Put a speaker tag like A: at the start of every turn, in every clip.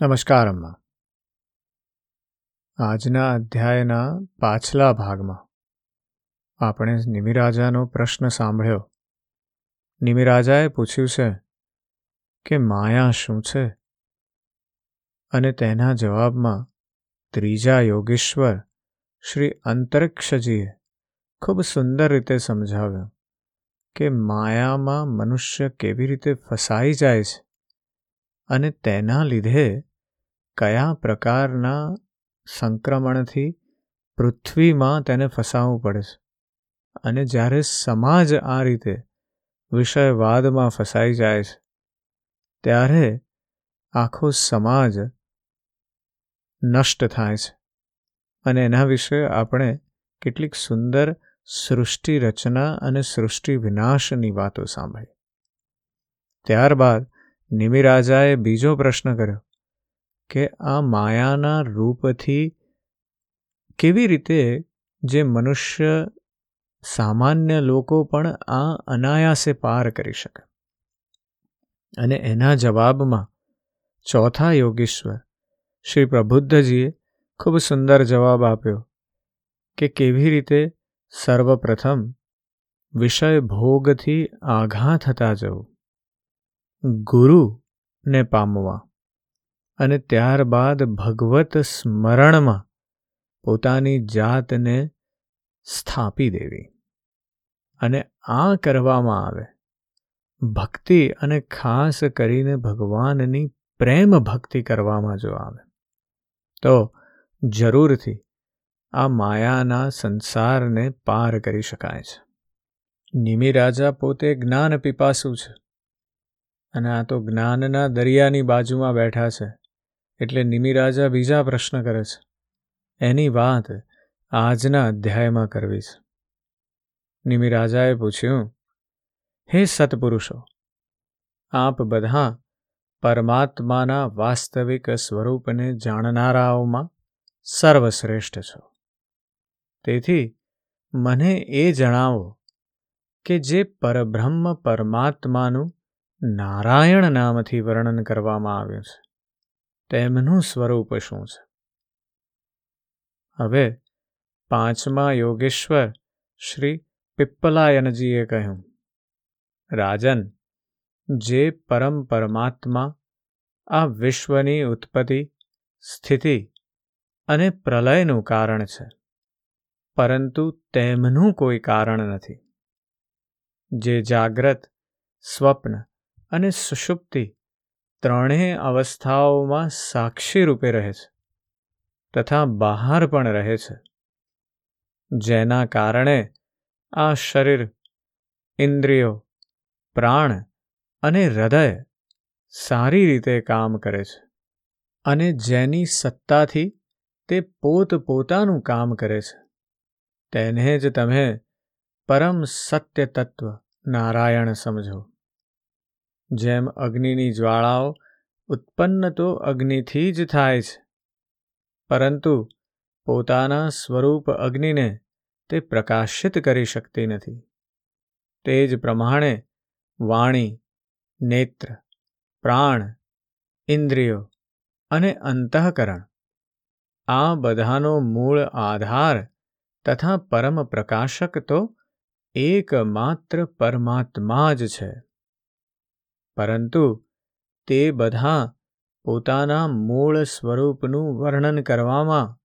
A: નમસ્કાર, અમ્મા. આજના અધ્યાયના પાછલા ભાગમાં આપણે નિમિરાજાનો પ્રશ્ન સાંભળ્યો. નિમિરાજાએ પૂછ્યું છે કે માયા શું છે? અને તેના જવાબમાં ત્રીજા યોગેશ્વર શ્રી અંતરિક્ષજીએ ખૂબ સુંદર રીતે સમજાવ્યું કે માયામાં મનુષ્ય કેવી રીતે ફસાઈ જાય છે અને તેના લીધે કયા પ્રકારના સંક્રમણથી પૃથ્વીમાં તેને ફસાવવું પડે છે? અને જ્યારે સમાજ આ રીતે વિષયવાદમાં ફસાઈ જાય છે, ત્યારે આખો સમાજ નષ્ટ થાય છે. અને એના વિશે આપણે કેટલીક સુંદર સૃષ્ટિ રચના અને સૃષ્ટિ વિનાશની વાતો સાંભળી. ત્યારબાદ નિમિરાજાએ બીજો પ્રશ્ન કર્યો. કે આ માયાના રૂપથી કેવી રીતે જે મનુષ્ય સામાન્ય લોકો પણ આ અનાયાસે પાર કરી શકે? અને એના જવાબમાં ચોથા યોગેશ્વર, શ્રી પ્રબુદ્ધજીએ ખૂબ સુંદર જવાબ આપ્યો કે કેવી રીતે સર્વપ્રથમ વિષય ભોગથી આઘા થતા જવું, ગુરુને પામવા. અને ત્યારબાદ ભગવત સ્મરણમાં પોતાની જાતને સ્થાપી દેવી. અને આ કરવામાં આવે. ભક્તિ અને ખાસ કરીને ભગવાનની પ્રેમ ભક્તિ કરવામાં જો આવે, તો જરૂરથી આ માયાના સંસારને પાર કરી શકાય છે. નિમિ રાજા પોતે જ્ઞાન પીપાસુ છે અને આ તો જ્ઞાનના દરિયાની બાજુમાં બેઠા છે. એટલે નિમિરાજા બીજા પ્રશ્ન કરે છે. એની વાત આજના અધ્યાયમાં કરવી છે. નિમિરાજાએ પૂછ્યું, હે સત્પુરુષો, આપ બધા પરમાત્માના વાસ્તવિક સ્વરૂપને જાણનારાઓમાં સર્વશ્રેષ્ઠ છો. તેથી મને એ જણાવો કે જે પરબ્રહ્મ પરમાત્માનું નારાયણ નામથી વર્ણન કરવામાં આવ્યું છે. તેમનું સ્વરૂપ શું છે? હવે પાંચમા યોગેશ્વર શ્રી પિપ્પલાયનજીએ કહ્યું, રાજન, જે પરમ પરમાત્મા આ વિશ્વની ઉત્પત્તિ, સ્થિતિ અને પ્રલયનું કારણ છે, પરંતુ તેમનું કોઈ કારણ નથી. જે જાગ્રત, સ્વપ્ન અને સુષુપ્તિ ત્રણેય અવસ્થાઓમાં સાક્ષી રૂપે રહે છે તથા બહાર પણ રહે છે. જેના કારણે આ શરીર, ઇન્દ્રિયો, પ્રાણ અને હૃદય સારી રીતે કામ કરે છે અને જેની સત્તાથી તે પોત પોતાનું કામ કરે છે. તેને જ તમે પરમ સત્ય તત્વ નારાયણ સમજો. જેમ અગ્નિની જ્વાળાઓ, ઉત્પન્ન તો અગ્નિથી જ થાય છે. પરંતુ પોતાના સ્વરૂપ અગ્નિને તે પ્રકાશિત કરી શકતી નથી. તે જ પ્રમાણે વાણી, નેત્ર, પ્રાણ, ઇન્દ્રિયો અને અંતઃકરણ, આ બધાનો મૂળ આધાર તથા પરમ પ્રકાશક તો એકમાત્ર પરમાત્મા જ છે. પરંતુ તે બધા પોતાના મૂળ સ્વરૂપનું વર્ણન કરવામાં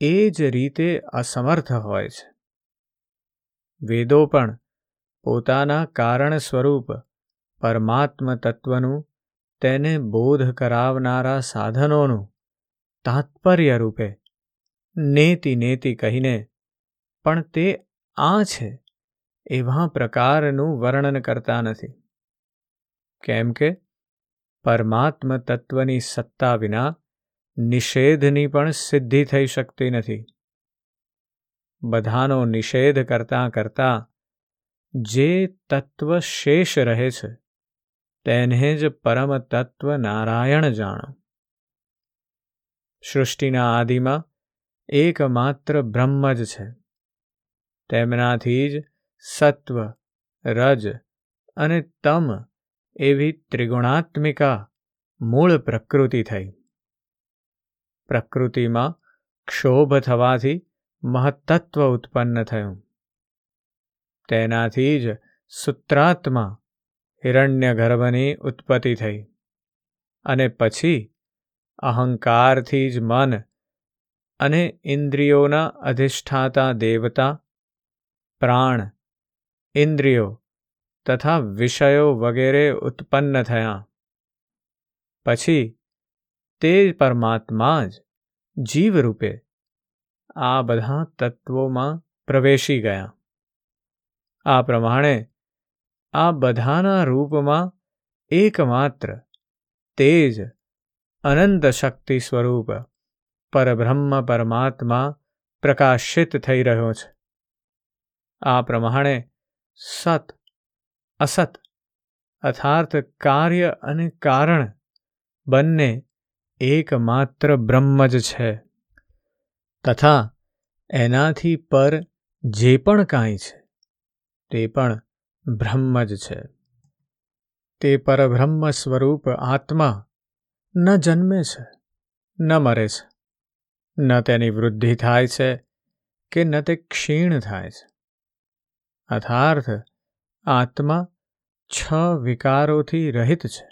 A: એ જ રીતે અસમર્થ હોય છે. વેદો પણ પોતાના કારણ સ્વરૂપ પરમાત્મ તત્વનું તેને બોધ કરાવનારા સાધનોનું તાત્પર્ય રૂપે નેતિ નેતિ કહીને પણ તે આ છે એવા પ્રકારનું વર્ણન કરતા નથી. કેમ કે પરમાત્મ તત્વની સત્તા વિના નિષેધની પણ સિદ્ધિ થઈ શકતી નથી. બધાનો નિષેધ કરતાં કરતાં જે તત્વ શેષ રહે છે, તેને જ પરમ તત્વ નારાયણ જાણો. સૃષ્ટિના આદિમાં એકમાત્ર બ્રહ્મ જ છે. તેમનાથી જ સત્વ, રજ અને તમ એવી ત્રિગુણાત્મિકા મૂળ પ્રકૃતિ થઈ. પ્રકૃતિમાં ક્ષોભ થવાથી મહત્તત્વ ઉત્પન્ન થયું. તેનાથી જ સૂત્રાત્મા હિરણ્ય ગર્ભની ઉત્પત્તિ થઈ અને પછી અહંકારથી જ મન અને ઇન્દ્રિયોના અધિષ્ઠાતા દેવતા પ્રાણ ઇન્દ્રિયો તથા વિષયો વગેરે ઉત્પન્ન થયા પછી તે પરમાત્મા જ જીવરૂપે આ બધા તત્વોમાં પ્રવેશી ગયા આ પ્રમાણે આ બધાના રૂપમાં એકમાત્ર તેજ અનંત શક્તિ સ્વરૂપ પરબ્રહ્મ પરમાત્મા પ્રકાશિત થઈ રહ્યો છે આ પ્રમાણે સત અસત અર્થાર્થ કાર્ય અને કારણ બંને એકમાત્ર બ્રહ્મ જ છે. તથા એનાથી પર જે પણ કાંઈ છે, તે પણ બ્રહ્મ જ છે. તે પરબ્રહ્મ સ્વરૂપ આત્મા ન જન્મે છે, ન મરે છે, ન તેની વૃદ્ધિ થાય છે કે ન તે ક્ષીણ થાય છે. અર્થાર્થ આત્મા છ વિકારોથી રહિત છે.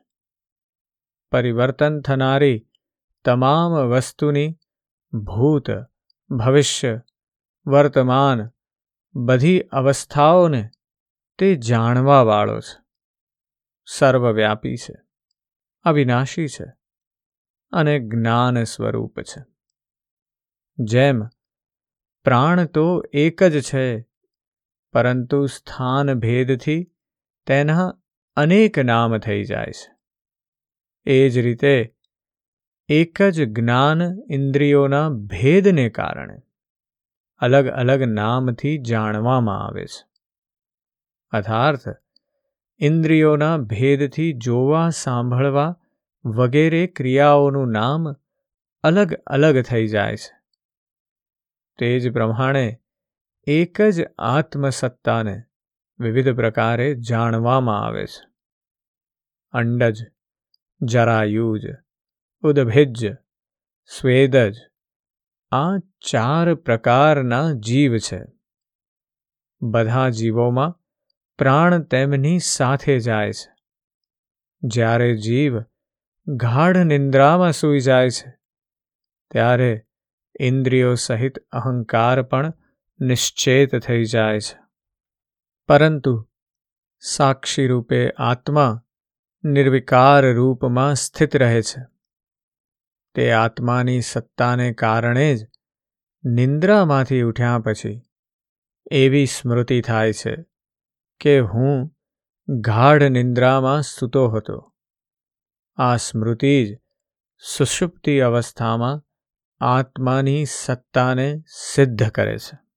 A: પરિવર્તન થનારી તમામ વસ્તુની ભૂત, ભવિષ્ય, વર્તમાન બધી અવસ્થાઓને તે જાણવાવાળો છે. સર્વવ્યાપી છે, અવિનાશી છે અને જ્ઞાન સ્વરૂપ છે. જેમ પ્રાણ તો એક જ છે, પરંતુ સ્થાન ભેદથી તેના અનેક નામ થઈ જાય છે. એ જ રીતે એક જ જ્ઞાન ઇન્દ્રિયોના ભેદને કારણે અલગ અલગ નામથી જાણવામાં આવે છે. અર્થાર્થ ઇન્દ્રિયોના ભેદથી જોવા સાંભળવા વગેરે ક્રિયાઓનું નામ અલગ અલગ થઈ જાય છે. તે જ પ્રમાણે એક જ આત્મસત્તાને વિવિધ પ્રકારે જાણવામાં આવે છે. અંડજ, જરાયુજ, ઉદભિજ, સ્વેદજ, આ ચાર પ્રકારના જીવ છે. બધા જીવોમાં પ્રાણ તેમની સાથે જાય છે. જ્યારે જીવ ગાઢ નિંદ્રામાં સૂઈ જાય છે, ત્યારે ઇન્દ્રિયો સહિત અહંકાર પણ નિશ્ચેત થઈ જાય છે. પરંતુ સાક્ષી રૂપે આત્મા નિર્વિકાર રૂપમાં સ્થિત રહે છે. તે આત્માની સત્તાને કારણે જ નિંદ્રામાંથી ઉઠ્યા પછી એવી સ્મૃતિ થાય છે કે હું ગાઢ નિંદ્રામાં સૂતો હતો. આ સ્મૃતિ જ સુષુપ્તિ અવસ્થામાં આત્માની સત્તાને સિદ્ધ કરે છે.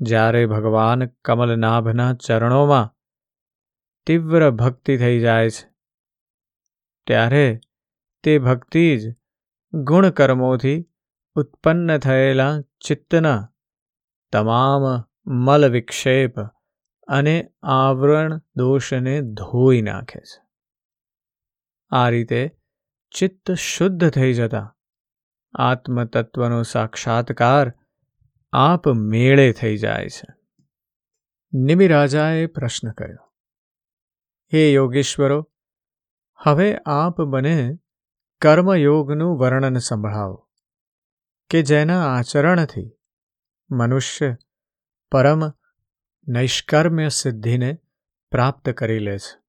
A: જ્યારે ભગવાન કમલનાભના ચરણોમાં તીવ્ર ભક્તિ થઈ જાય છે, ત્યારે તે ભક્તિ જ ગુણકર્મોથી ઉત્પન્ન થયેલા ચિત્તના તમામ મલ વિક્ષેપ અને આવરણ દોષને ધોઈ નાખે છે. આ રીતે ચિત્ત શુદ્ધ થઈ જતા આત્મતત્વનો સાક્ષાત્કાર આપ મેળે થઈ જાય છે. નિમિરાજાએ પ્રશ્ન કર્યો, હે યોગેશ્વરો, હવે આપ મને કર્મયોગનું વર્ણન સંભળાવો, કે જેના આચરણથી મનુષ્ય પરમ નૈષ્કર્મ્ય સિદ્ધિને પ્રાપ્ત કરી લે છે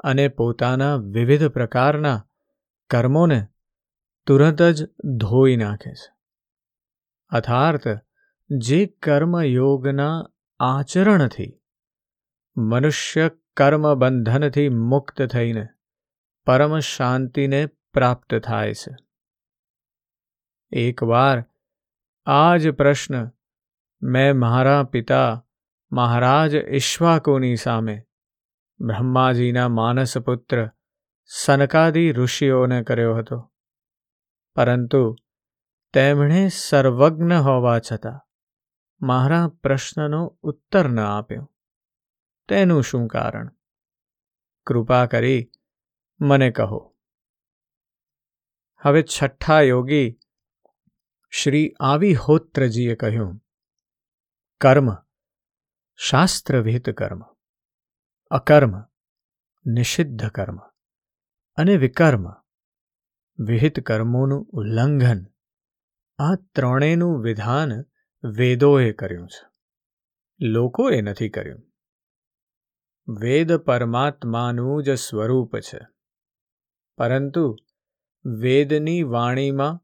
A: અને પોતાના વિવિધ પ્રકારના કર્મોને તુરંત જ ધોઈ નાખે છે. અર્થાર્થ જે કર્મયોગના આચરણથી, મનુષ્ય કર્મબંધનથી મુક્ત થઈને પરમ શાંતિને પ્રાપ્ત થાય છે. એકવાર આ જ પ્રશ્ન મેં મારા પિતા મહારાજ ઈશ્વાકુની સામે બ્રહ્માજીના માનસપુત્ર સનકાદી ઋષિઓને કર્યો હતો. પરંતુ તેમણે સર્વજ્ઞ હોવા છતાં મારા પ્રશ્નનો ઉત્તર ન આપ્યો. તેનું શું કારણ? કૃપા કરી મને કહો. હવે છઠ્ઠા યોગી શ્રી આવિહોત્રજીએ કહ્યું, કર્મ, શાસ્ત્રવિહિત કર્મ, અકર્મ, નિષિદ્ધ કર્મ અને વિકર્મ, વિહિત કર્મોનું ઉલ્લંઘન આ ત્રણેયનું વિધાન વેદોએ કર્યું છે. લોકોએ નથી કર્યું. વેદ પરમાત્માનું જ સ્વરૂપ છે. પરંતુ વેદની વાણીમાં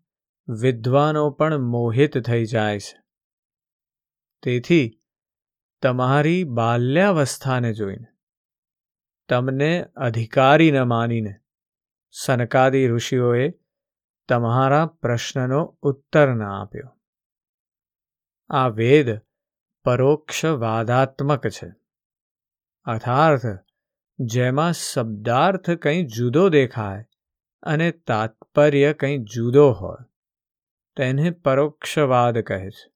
A: વિદ્વાનો પણ મોહિત થઈ જાય છે. તેથી તમારી બાલ્યાવસ્થાને જોઈને, તમને અધિકારી ન માનીને, સનકાદી ઋષિઓએ તમારા પ્રશ્નનો ઉત્તર ન આપ્યો. આ વેદ પરોક્ષ વાદાત્મક છે. અર્થાર્થ, જેમાં શબ્દાર્થ કંઈ જુદો દેખાય અને તાત્પર્ય કંઈ જુદો હોય, તેને પરોક્ષવાદ કહે છે.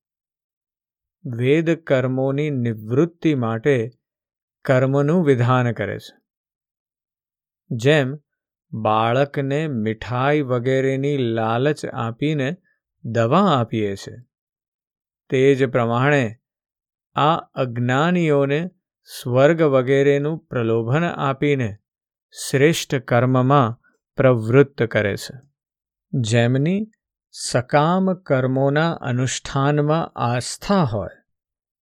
A: વેદ કર્મોની નિવૃત્તિ માટે કર્મનું વિધાન કરે છે. જેમ બાળકને મીઠાઈ વગેરેની લાલચ આપીને દવા આપીએ છે. તે જ પ્રમાણે આ અજ્ઞાનીઓને સ્વર્ગ વગેરેનું પ્રલોભન આપીને શ્રેષ્ઠ કર્મમાં પ્રવૃત્ત કરે છે. જેમની સકામ કર્મોના અનુષ્ઠાનમાં આસ્થા હોય,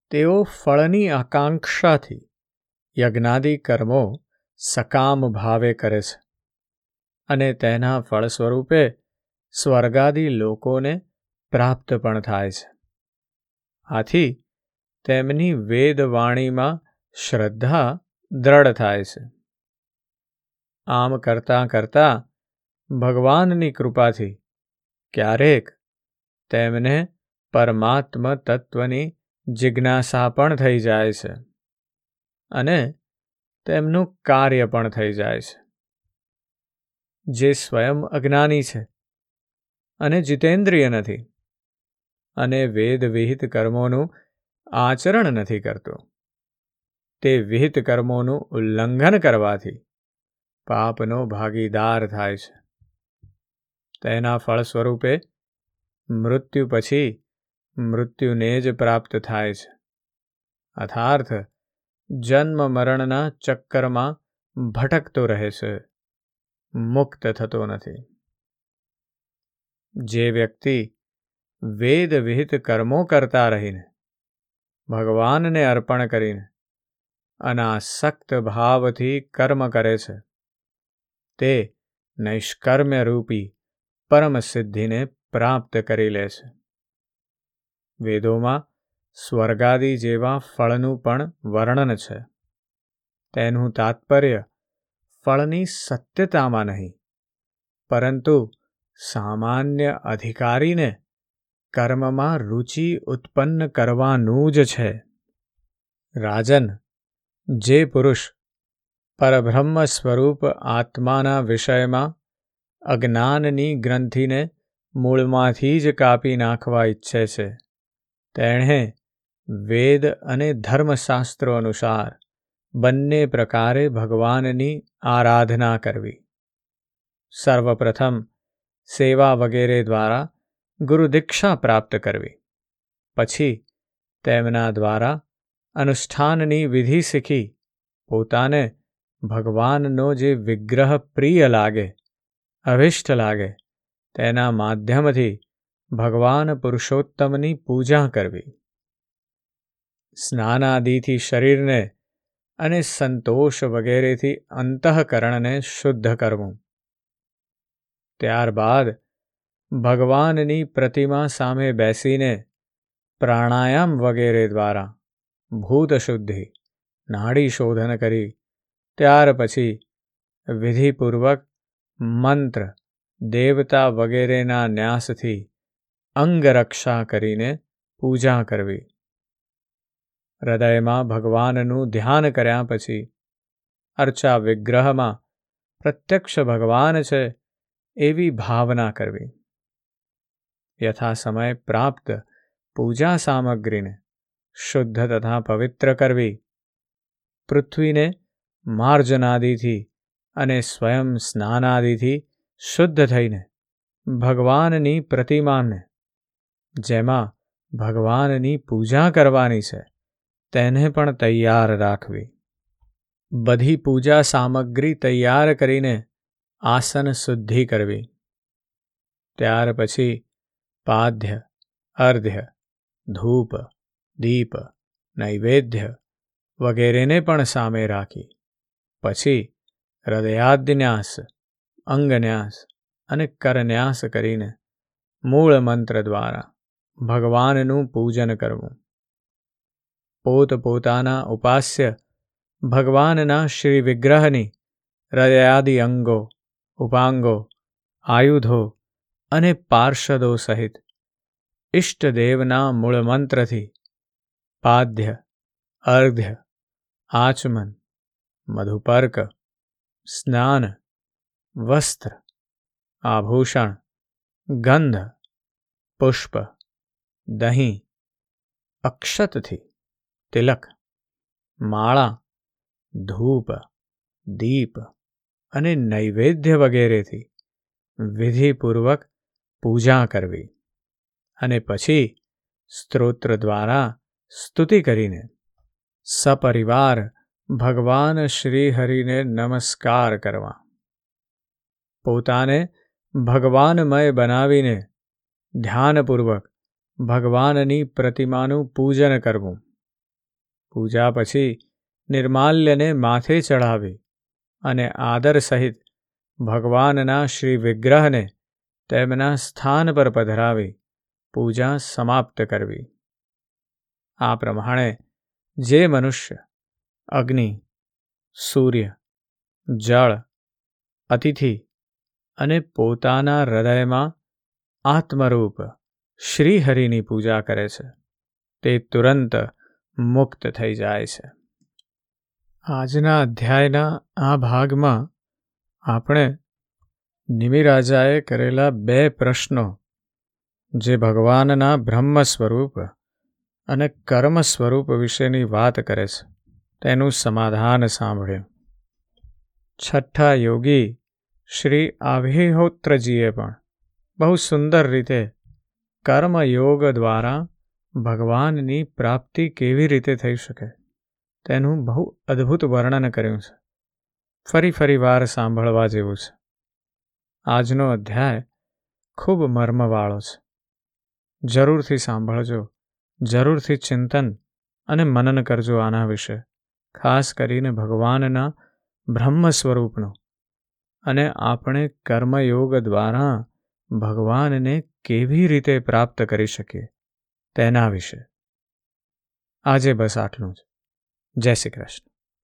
A: તેઓ ફળની આકાંક્ષાથી યજ્ઞાદિ કર્મો સકામ ભાવે કરે છે. અને તેના ફળ સ્વરૂપે સ્વર્ગાદી લોકોને પ્રાપ્ત પણ થાય છે. આથી તેમની વેદવાણીમાં શ્રદ્ધા દ્રઢ થાય છે. આમ કરતાં કરતાં ભગવાનની કૃપાથી ક્યારેક તેમને પરમાત્મ તત્વની જિજ્ઞાસા પણ થઈ જાય છે અને તેમનું કાર્ય પણ થઈ જાય છે. જે સ્વયં અજ્ઞાની છે અને જીતેન્દ્રિય નથી અને વેદ વિહિત કર્મોનું આચરણ નથી કરતો. તે વિહિત કર્મોનું ઉલ્લંઘન કરવાથી પાપનો ભાગીદાર થાય છે. તેના ફળ સ્વરૂપે મૃત્યુ પછી મૃત્યુને જ પ્રાપ્ત થાય છે. અર્થાર્થ જન્મ મરણના ચક્કરમાં ભટકતો રહે છે. મુક્ત થતો નથી. જે વ્યક્તિ વેદ વિહિત કર્મો કરતા રહીને ભગવાનને અર્પણ કરીને અનાસક્ત ભાવથી કર્મ કરે છે, તે નૈષ્કર્મ્ય રૂપી પરમ સિદ્ધિને પ્રાપ્ત કરી લે છે. વેદોમાં સ્વર્ગાદી જેવા ફળનું પણ વર્ણન છે. તેનું તાત્પર્ય ફળની સત્યતામાં નહીં. પરંતુ સામાન્ય અધિકારીને કર્મમાં રુચિ ઉત્પન્ન કરવાનું જ છે. રાજન, જે પુરુષ પરબ્રહ્મ સ્વરૂપ આત્માના વિષયમાં અજ્ઞાનની ગ્રંથિને મૂળમાંથી જ કાપી નાખવા ઈચ્છે છે, તેણે વેદ અને ધર્મશાસ્ત્રો અનુસાર બંને પ્રકારે ભગવાનની આરાધના કરવી. સર્વપ્રથમ સેવા વગેરે દ્વારા ગુરુદીક્ષા પ્રાપ્ત કરવી. પછી તેમના દ્વારા અનુષ્ઠાનની વિધિ શીખી. પોતાને ભગવાનનો જે વિગ્રહ પ્રિય લાગે, અભિષ્ટ લાગે, તેના માધ્યમથી ભગવાન પુરુષોત્તમની પૂજા કરવી. સ્નાનાદિથી શરીરને અને સંતોષ વગેરેથી અંતઃકરણને શુદ્ધ કરવું. ત્યારબાદ ભગવાનની પ્રતિમા સામે બેસીને પ્રાણાયામ વગેરે દ્વારા ભૂતશુદ્ધિ નાડી શોધન કરી, ત્યાર પછી વિધિપૂર્વક મંત્ર, દેવતા વગેરેના ન્યાસથી અંગરક્ષા કરીને પૂજા કરવી. હૃદયમાં ભગવાનનું ધ્યાન કર્યા પછી અર્ચા વિગ્રહમાં પ્રત્યક્ષ ભગવાન છે એવી ભાવના કરવી. યથા સમય પ્રાપ્ત પૂજા સામગ્રીને શુદ્ધ તથા પવિત્ર કરવી. પૃથ્વીને માર્જનાદિથી અને સ્વયં સ્નાનાદિથી શુદ્ધ થઈને ભગવાનની પ્રતિમાને, જેમાં ભગવાનની પૂજા કરવાની છે. તેને પણ તૈયાર રાખવી. બધી પૂજા સામગ્રી તૈયાર કરીને આસન શુદ્ધિ કરવી. ત્યાર પછી પાદ્ય, અર્ધ્ય, ધૂપ, દીપ, નૈવેદ્ય વગેરેને પણ સામે રાખી. પછી હૃદયાદન્યાસ, અંગન્યાસ અને કરન્યાસ કરીને મૂળ મંત્ર દ્વારા ભગવાનનું પૂજન કરવું. પોત પોતાના ઉપાસ્ય ભગવાનના શ્રી વિગ્રહની હૃદયાદિ અંગો ઉપાંગો આયુધો અને પાર્ષદો સહિત ઇષ્ટદેવના મૂળ મંત્રથી પાદ્ય અર્ધ્ય આચમન મધુપર્ક સ્નાન વસ્ત્ર આભૂષણ ગંધ પુષ્પ દહીં અક્ષતથી તિલક, માળા, ધૂપ, દીપ અને નૈવેદ્ય વગેરેથી વિધિપૂર્વક પૂજા કરવી અને પછી સ્ત્રોત્ર દ્વારા સ્તુતિ કરીને સપરિવાર ભગવાન શ્રીહરિને નમસ્કાર કરવા. પોતાને ભગવાનમય બનાવીને ધ્યાનપૂર્વક ભગવાનની પ્રતિમાનું પૂજન કરવું. પૂજા પછી નિર્માલ્યને માથે ચઢાવી અને આદર સહિત ભગવાનના શ્રી વિગ્રહને તેમના સ્થાન પર પધરાવી પૂજા સમાપ્ત કરવી. આ પ્રમાણે જે મનુષ્ય, અગ્નિ, સૂર્ય, જળ, અતિથિ અને પોતાના હૃદયમાં આત્મરૂપ શ્રીહરિની પૂજા કરે છે, તે તુરંત મુક્ત થઈ જાય છે. આજના અધ્યાયના આ ભાગમાં આપણે નિમિરાજાએ કરેલા બે પ્રશ્નો, જે ભગવાનના બ્રહ્મ સ્વરૂપ અને કર્મ સ્વરૂપ વિશેની વાત કરે છે. તેનું સમાધાન સાંભળ્યું. છઠ્ઠા યોગી શ્રી આભિહોત્રજીએ પણ બહુ સુંદર રીતે કર્મયોગ દ્વારા ભગવાનની પ્રાપ્તિ કેવી રીતે થઈ શકે? તેનું બહુ અદ્ભુત વર્ણન કર્યું છે. ફરી ફરી વાર સાંભળવા જેવું છે. આજનો અધ્યાય ખૂબ મર્મવાળો છે. જરૂરથી સાંભળજો, જરૂરથી ચિંતન અને મનન કરજો આના વિશે, ખાસ કરીને ભગવાનના બ્રહ્મ સ્વરૂપનું. અને આપણે કર્મયોગ દ્વારા ભગવાનને કેવી રીતે પ્રાપ્ત કરી શકીએ? તેના વિશે. આજે બસ આટલું જ. જય શ્રી કૃષ્ણ.